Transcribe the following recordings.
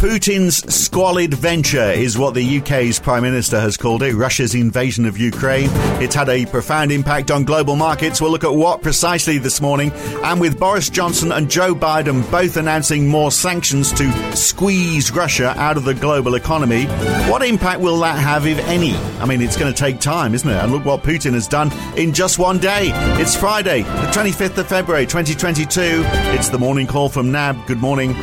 Putin's squalid venture is what the UK's Prime Minister has called it. Russia's invasion of Ukraine. It's had a profound impact on global markets. We'll look at what precisely this morning. And with Boris Johnson and Joe Biden both announcing more sanctions to squeeze Russia out of the global economy, what impact will that have, if any? I mean, it's going to take time, isn't it? And look what Putin has done in just one day. It's Friday, the 25th of February, 2022. It's the morning call from NAB. Good morning.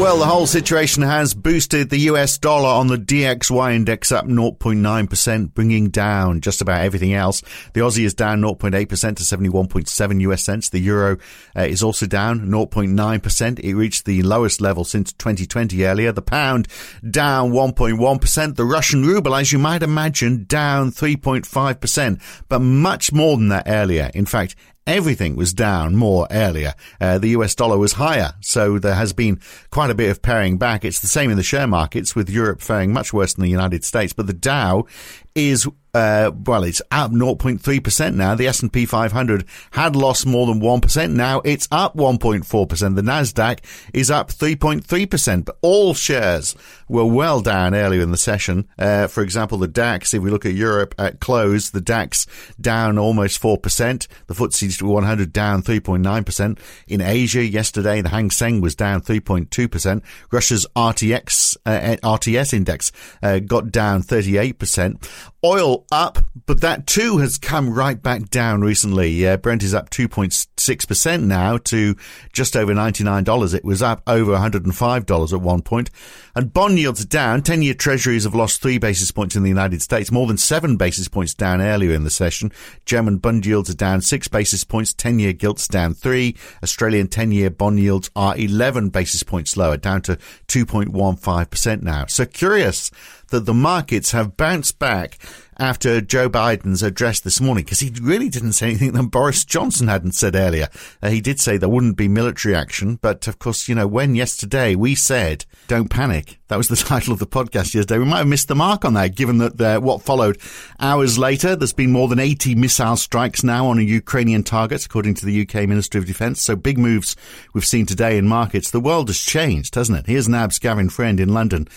Well, the whole situation has boosted the US dollar on the DXY index up 0.9%, bringing down just about everything else. The Aussie is down 0.8% to 71.7 US cents. The euro uh, is also down 0.9%. It reached the lowest level since 2020 earlier. The pound down 1.1%. The Russian ruble, as you might imagine, down 3.5%, but much more than that earlier. In fact, everything was down more earlier. Uh, the US dollar was higher, so there has been quite a bit of paring back. It's the same in the share markets, with Europe faring much worse than the United States. But the Dow is uh, well, it's up 0.3% now. The S&P 500 had lost more than 1%. Now it's up 1.4%. The Nasdaq is up 3.3%. But all shares were well down earlier in the session. Uh, for example, the DAX, if we look at Europe at close, the DAX down almost 4%. The FTSE 100 down 3.9%. In Asia yesterday, the Hang Seng was down 3.2%. Russia's RTX, uh, RTS index, uh, got down 38%. Oil up, but that too has come right back down recently. Uh, Brent is up 2.6% now to just over $99. It was up over $105 at one point. And bond yields are down. 10 year treasuries have lost three basis points in the United States, more than seven basis points down earlier in the session. German bond yields are down six basis points. 10 year gilts down three. Australian 10 year bond yields are 11 basis points lower, down to 2.15% now. So curious that the markets have bounced back after Joe Biden's address this morning because he really didn't say anything that Boris Johnson hadn't said earlier. Uh, he did say there wouldn't be military action, but of course, you know, when yesterday we said, don't panic, that was the title of the podcast yesterday, we might have missed the mark on that given that uh, what followed hours later, there's been more than 80 missile strikes now on a Ukrainian target, according to the UK Ministry of Defence. So big moves we've seen today in markets. The world has changed, hasn't it? Here's NAB's Gavin Friend in London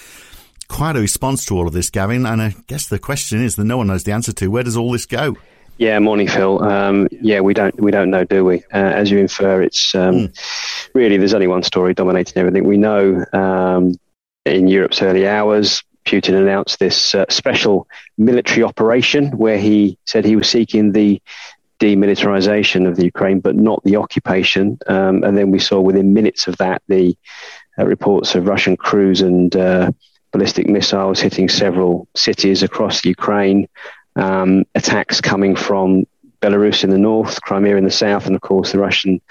quite a response to all of this, Gavin. And I guess the question is that no one knows the answer to where does all this go? Yeah, morning, Phil. Um, yeah, we don't we don't know, do we? Uh, as you infer, it's um, mm. really there's only one story dominating everything. We know um, in Europe's early hours, Putin announced this uh, special military operation where he said he was seeking the demilitarization of the Ukraine, but not the occupation. Um, and then we saw within minutes of that the uh, reports of Russian cruise and uh, ballistic missiles hitting several cities across Ukraine, um, attacks coming from Belarus in the north, Crimea in the south, and of course the Russian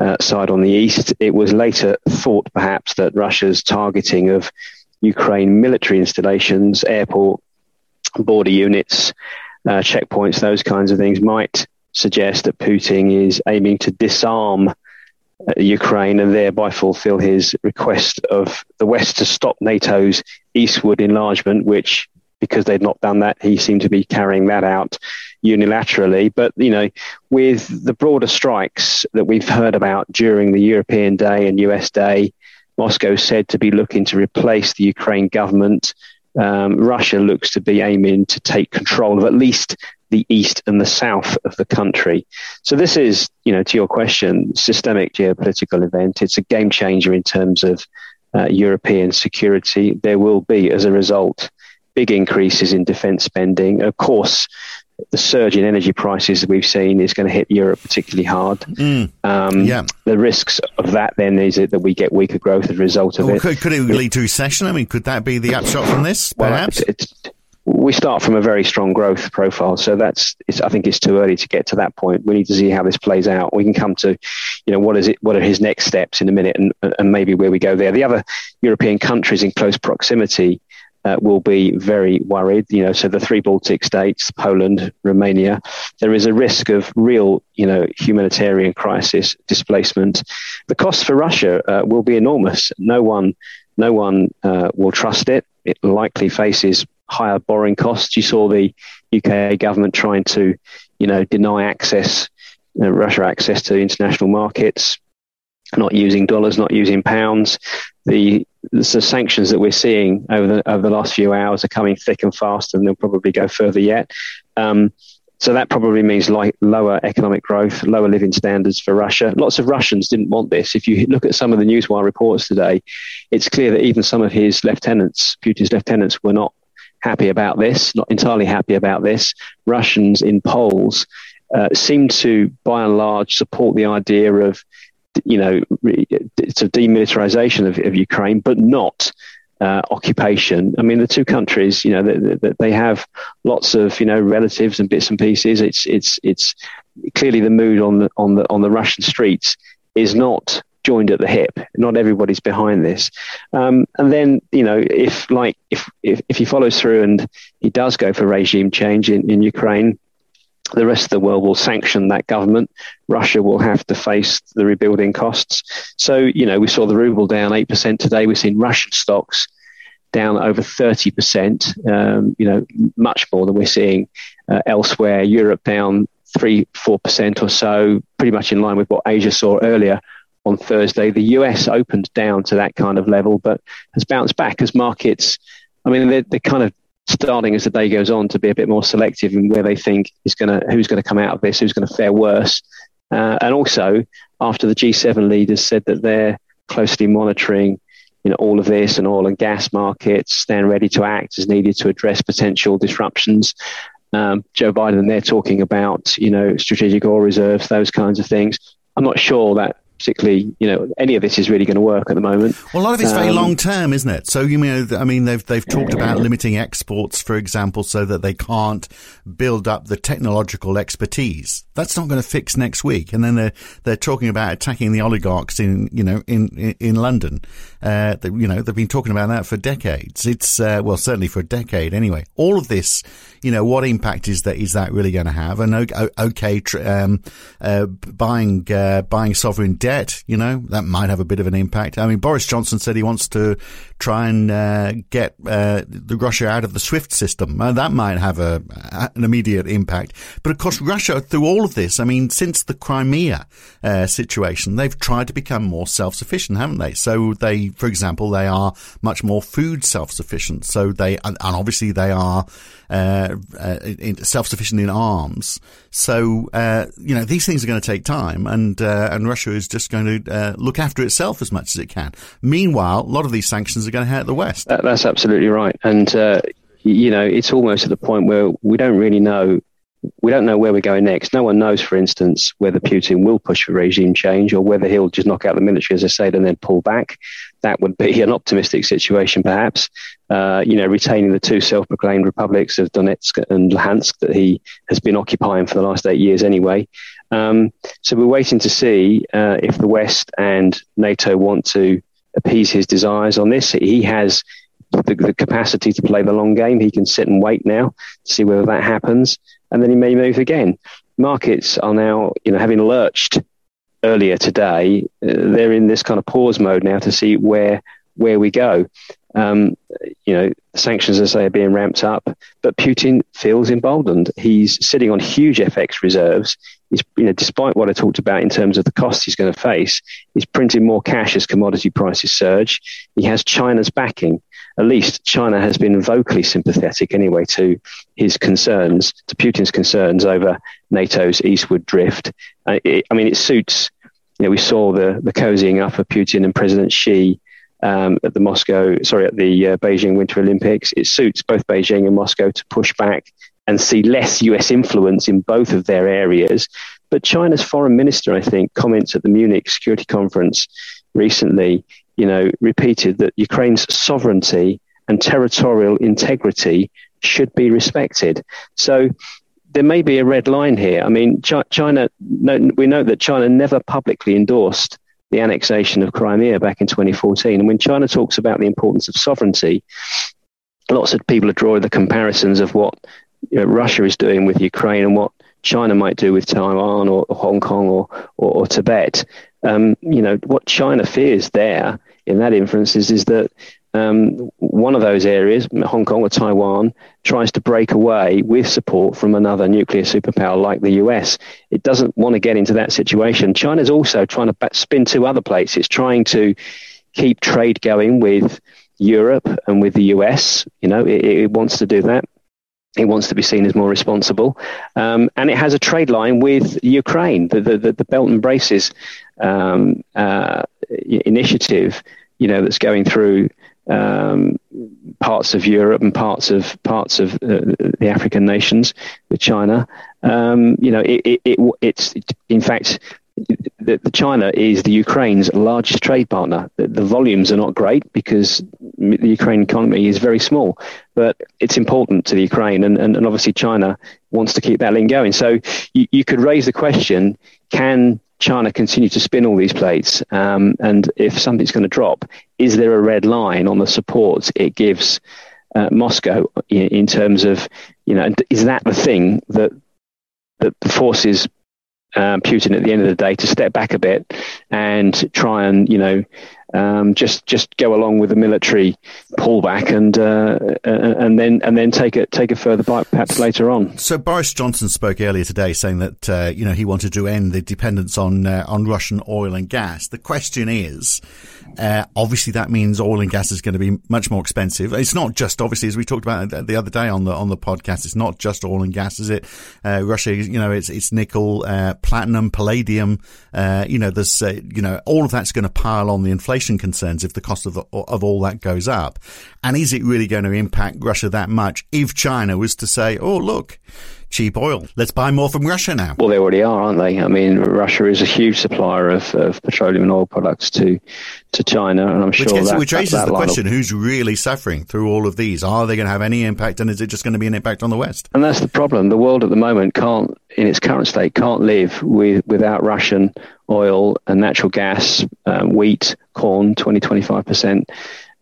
uh, side on the east. It was later thought perhaps that Russia's targeting of Ukraine military installations, airport, border units, uh, checkpoints, those kinds of things might suggest that Putin is aiming to disarm Ukraine and thereby fulfill his request of the West to stop NATO's eastward enlargement, which, because they'd not done that, he seemed to be carrying that out unilaterally. But, you know, with the broader strikes that we've heard about during the European Day and US Day, Moscow said to be looking to replace the Ukraine government. Um, Russia looks to be aiming to take control of at least the east and the south of the country. So this is, you know, to your question, systemic geopolitical event. It's a game changer in terms of uh, European security. There will be, as a result, big increases in defence spending. Of course, the surge in energy prices that we've seen is going to hit Europe particularly hard. Mm, um, yeah. The risks of that then is it that we get weaker growth as a result of well, it. Could, could, it lead to recession? I mean, could that be the upshot from this, perhaps? Well, it's, it's, we start from a very strong growth profile. So that's, I think it's too early to get to that point. We need to see how this plays out. We can come to, you know, what is it, what are his next steps in a minute and, and maybe where we go there. The other European countries in close proximity uh, will be very worried. You know, so the three Baltic states, Poland, Romania, there is a risk of real, you know, humanitarian crisis, displacement. The cost for Russia uh, will be enormous. No one, no one uh, will trust it. It likely faces higher borrowing costs. You saw the UK government trying to, you know, deny access, know, Russia access to international markets. not using dollars, not using pounds. The, the sanctions that we're seeing over the, over the last few hours are coming thick and fast, and they'll probably go further yet. Um, so that probably means like lower economic growth, lower living standards for Russia. Lots of Russians didn't want this. If you look at some of the Newswire reports today, it's clear that even some of his lieutenants, Putin's lieutenants, were not happy about this, not entirely happy about this. Russians in polls uh, seem to, by and large, support the idea of, you know, it's a demilitarization of, of Ukraine, but not uh, occupation. I mean, the two countries, you know, they, they, they, have lots of you know relatives and bits and pieces. It's it's it's clearly the mood on the on the on the Russian streets is not joined at the hip. Not everybody's behind this. Um, and then you know, if like if, if if he follows through and he does go for regime change in, in Ukraine. The rest of the world will sanction that government. Russia will have to face the rebuilding costs. So, you know, we saw the ruble down 8% today. We've seen Russian stocks down over 30%, um, you know, much more than we're seeing uh, elsewhere. Europe down 3 4% or so, pretty much in line with what Asia saw earlier on Thursday. The US opened down to that kind of level, but has bounced back as markets. I mean, they're, they're kind of starting as the day goes on to be a bit more selective in where they think is going to who's going to come out of this, who's going to fare worse, uh, and also after the G7 leaders said that they're closely monitoring you know, all of this and oil and gas markets, stand ready to act as needed to address potential disruptions. Um, Joe Biden, they're talking about, you know, strategic oil reserves, those kinds of things. I'm not sure that particularly, you know, any of this is really going to work at the moment. Well, a lot of it's um, very long term, isn't it? So you know, I mean, they've they've talked about limiting exports, for example, so that they can't build up the technological expertise. That's not going to fix next week. And then they're they're talking about attacking the oligarchs in you know in in, in London. Uh, they, you know, they've been talking about that for decades. It's uh, well, certainly for a decade anyway. All of this, you know, what impact is that is that really going to have? And okay, um, uh, buying uh, buying sovereign debt debt, you know, that might have a bit of an impact. I mean, Boris Johnson said he wants to try and uh, get uh, the Russia out of the SWIFT system. Uh, that might have a, an immediate impact. But of course, Russia, through all of this, I mean, since the Crimea uh, situation, they've tried to become more self-sufficient, haven't they? So they, for example, they are much more food self-sufficient. So they, and obviously they are uh, uh, self-sufficient in arms. So you know, these things are going to take time, and and Russia is just going to uh, look after itself as much as it can. Meanwhile, a lot of these sanctions are going to hurt the West. That, that's absolutely right. And, uh, you know, it's almost at the point where we don't really know. We don't know where we're going next. No one knows, for instance, whether Putin will push for regime change or whether he'll just knock out the military, as I said, and then pull back. That would be an optimistic situation, perhaps. Uh, you know, retaining the two self-proclaimed republics of Donetsk and Luhansk that he has been occupying for the last eight years anyway. Um, so we're waiting to see uh, if the West and NATO want to appease his desires on this. He has the, the, capacity to play the long game. He can sit and wait now to see whether that happens, and then he may move again. Markets are now, you know, having lurched earlier today, uh, they're in this kind of pause mode now to see where where we go. Um, you know, sanctions, as I say, are being ramped up, but Putin feels emboldened. He's sitting on huge FX reserves. He's, you know, despite what I talked about in terms of the costs he's going to face, he's printing more cash as commodity prices surge. He has China's backing. At least China has been vocally sympathetic anyway to his concerns, to Putin's concerns over NATO's eastward drift. It, I mean, it suits. You know, we saw the the cozying up of Putin and President Xi um, at the Moscow, sorry, at the uh, Beijing Winter Olympics. It suits both Beijing and Moscow to push back and see less US influence in both of their areas. But China's foreign minister, I think, comments at the Munich Security Conference recently, you know, repeated that Ukraine's sovereignty and territorial integrity should be respected. So there may be a red line here. I mean, China, we know that China never publicly endorsed the annexation of Crimea back in 2014. And when China talks about the importance of sovereignty, lots of people are drawing the comparisons of what you know, Russia is doing with Ukraine and what China might do with Taiwan or, Hong Kong or, or, or Tibet. Um, you know, what China fears there in that inference is, is that um, one of those areas, Hong Kong or Taiwan, tries to break away with support from another nuclear superpower like the US. It doesn't want to get into that situation. China's also trying to spin two other plates. It's trying to keep trade going with Europe and with the US. You know, it, it wants to do that. It wants to be seen as more responsible. Um, and it has a trade line with Ukraine. The, the, the Belt and Braces um, uh, initiative, you know, that's going through um, parts of Europe and parts of parts of uh, the African nations with China. Um, you know, it, it, it, it's in fact the, China is the Ukraine's largest trade partner. The, the, volumes are not great because the Ukraine economy is very small, but it's important to the Ukraine, and, and, and obviously China wants to keep that link going. So you, you could raise the question: Can China continue to spin all these plates? Um, and if something's going to drop, is there a red line on the support it gives uh, Moscow in, in, terms of, you know, is that the thing that that the forces um, Putin at the end of the day to step back a bit and try and you know um, just just go along with the military pullback and uh, and then and then take it take a further bite perhaps later on. So Boris Johnson spoke earlier today saying that uh, you know he wanted to end the dependence on uh, on Russian oil and gas. The question is, uh, obviously that means oil and gas is going to be much more expensive. It's not just obviously as we talked about the other day on the on the podcast. It's not just oil and gas, is it? Uh, Russia, you know, it's it's nickel, uh, platinum, palladium. you know, there's you know all of that's going to pile on the inflation inflation concerns if the cost of, the, of all that goes up? And is it really going to impact Russia that much if China was to say, oh, look, cheap oil. Let's buy more from Russia now. Well, they already are, aren't they? I mean, Russia is a huge supplier of, of petroleum and oil products to to China, and I'm sure which, gets, that, which raises that, that the question: of- Who's really suffering through all of these? Are they going to have any impact, and is it just going to be an impact on the West? And that's the problem. The world at the moment can't, in its current state, can't live with without Russian oil and natural gas, um, wheat, corn, 20, 25 percent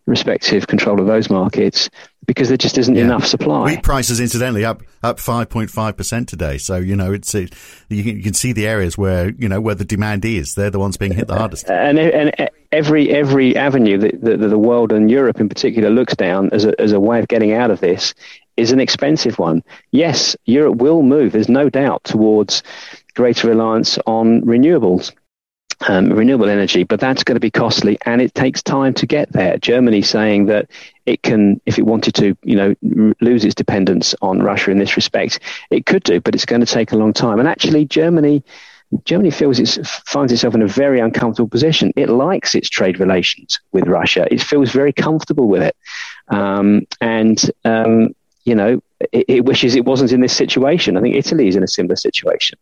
respective control of those markets because there just isn't yeah. enough supply. Wheat prices, incidentally, up up 5.5 percent today. So you know, it's it, you, can, you can see the areas where you know where the demand is. They're the ones being hit the hardest. Uh, and and every every avenue that, that the world and Europe in particular looks down as a as a way of getting out of this is an expensive one. Yes, Europe will move. There's no doubt towards greater reliance on renewables um, renewable energy, but that's going to be costly and it takes time to get there. Germany saying that it can, if it wanted to, you know, r- lose its dependence on Russia in this respect, it could do, but it's going to take a long time. And actually, Germany. Germany feels it finds itself in a very uncomfortable position. It likes its trade relations with Russia. It feels very comfortable with it, um, and um, you know, it, it, wishes it wasn't in this situation. I think Italy is in a similar situation.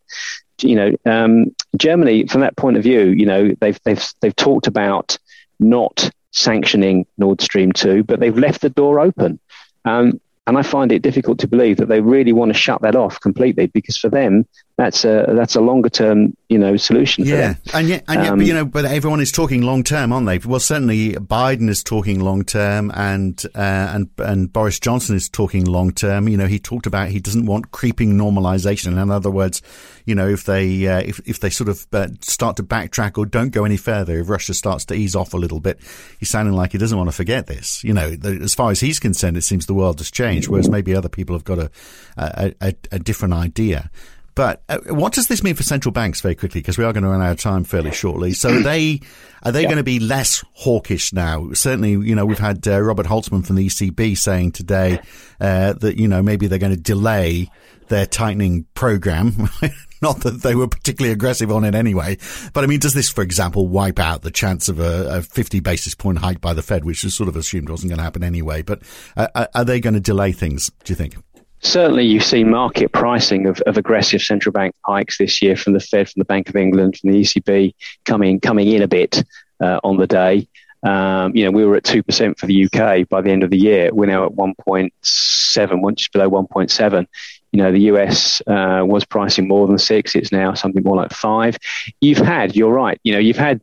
You know, um, Germany, from that point of view, you know, they've they've they've talked about not sanctioning Nord Stream two, but they've left the door open. Um, and I find it difficult to believe that they really want to shut that off completely because for them, that's a that's a longer term you know solution. Yeah, and yet, and yet, um, you know, but everyone is talking long term, aren't they? Well, certainly Biden is talking long term, and uh, and and Boris Johnson is talking long term. You know, he talked about he doesn't want creeping normalization. In other words, you know, if they uh, if if they sort of uh, start to backtrack or don't go any further, if Russia starts to ease off a little bit, he's sounding like he doesn't want to forget this. You know, the, as far as he's concerned, it seems the world has changed, whereas maybe other people have got a a, a, a different idea. But uh, what does this mean for central banks very quickly? Because we are going to run out of time fairly shortly. So are they, are they yeah. going to be less hawkish now? Certainly, you know, we've had uh, Robert Holzmann from the ECB saying today uh, that, you know, maybe they're going to delay their tightening program. Not that they were particularly aggressive on it anyway. But I mean, does this, for example, wipe out the chance of a, a 50 basis point hike by the Fed, which was sort of assumed wasn't going to happen anyway? But uh, are they going to delay things, do you think? Certainly you've seen market pricing of, of aggressive central bank hikes this year from the Fed, from the Bank of England, from the ECB coming coming in a bit uh, on the day. Um, you know, we were at two percent for the UK by the end of the year. We're now at one point seven, just below one point seven. You know, the US uh, was pricing more than six. It's now something more like five. You've had, you're right. You know, you've had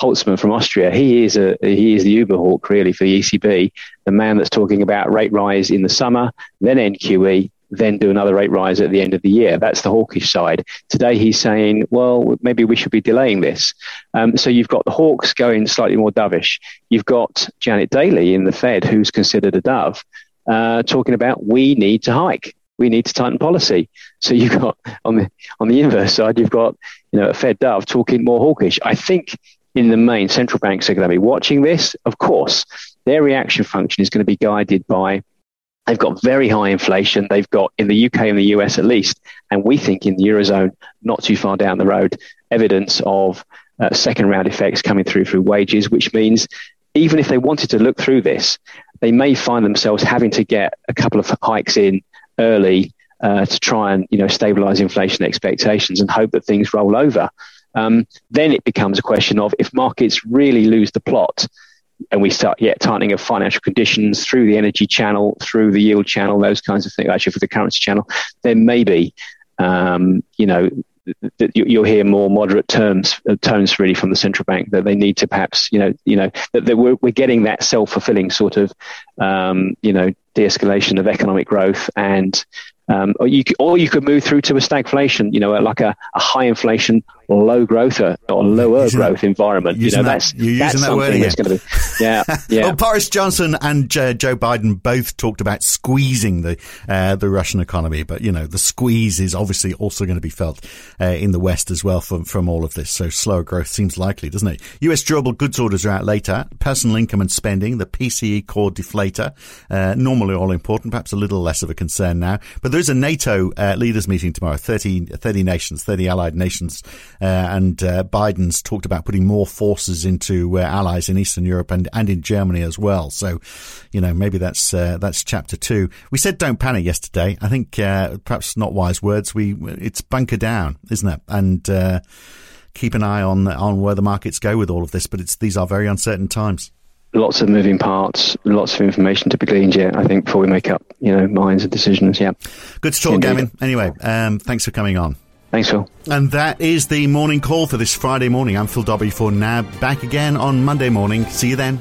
Holzmann from Austria, he is a he is the Uber hawk really for the ECB, the man that's talking about rate rise in the summer, then NQE, then do another rate rise at the end of the year. That's the hawkish side. Today he's saying, well, maybe we should be delaying this. Um, so you've got the hawks going slightly more dovish. You've got Janet Daly in the Fed, who's considered a dove, uh, talking about we need to hike. We need to tighten policy. So you've got on the on the inverse side, you've got you know a Fed dove talking more hawkish. I think in the main central banks are going to be watching this. Of course, their reaction function is going to be guided by they've got very high inflation. They've got in the UK and the US at least, and we think in the eurozone, not too far down the road, evidence of uh, second round effects coming through through wages, which means even if they wanted to look through this, they may find themselves having to get a couple of hikes in early uh, to try and you know stabilize inflation expectations and hope that things roll over. Um, then it becomes a question of if markets really lose the plot and we start yet tightening of financial conditions through the energy channel, through the yield channel, those kinds of things, actually for the currency channel, then maybe, um, you know, you'll hear more moderate terms uh, tones really from the central bank that they need to perhaps you know you know that, that we're, we're getting that self fulfilling sort of um, you know de-escalation of economic growth and um, or you or you could move through to a stagflation, you know, like a, a high inflation, low growth or, or lower using growth that, environment. You know, that's you're that's using that word that's going to be. Yeah, yeah. well, Boris Johnson and uh, Joe Biden both talked about squeezing the uh, the Russian economy, but you know, the squeeze is obviously also going to be felt uh, in the West as well from from all of this. So slower growth seems likely, doesn't it? U.S. durable goods orders are out later. Personal income and spending, the PCE core deflator, uh, normally all important, perhaps a little less of a concern now, but there's a NATO uh, leaders meeting tomorrow, 30, 30, nations, 30 allied nations, uh, and uh, Biden's talked about putting more forces into uh, allies in Eastern Europe and, and in Germany as well. So, you know, maybe that's uh, that's chapter two. We said don't panic yesterday. I think uh, perhaps not wise words. We it's bunker down, isn't it? And keep an eye on on where the markets go with all of this. But it's these are very uncertain times lots of moving parts, lots of information to be gleaned yet, I think, before we make up, you know, minds and decisions. Yeah. Good to talk, Indeed. Gavin. Anyway, um, thanks for coming on. Thanks, Phil. And that is the morning call for this Friday morning. I'm Phil Dobbie for now. Back again on Monday morning. See you then.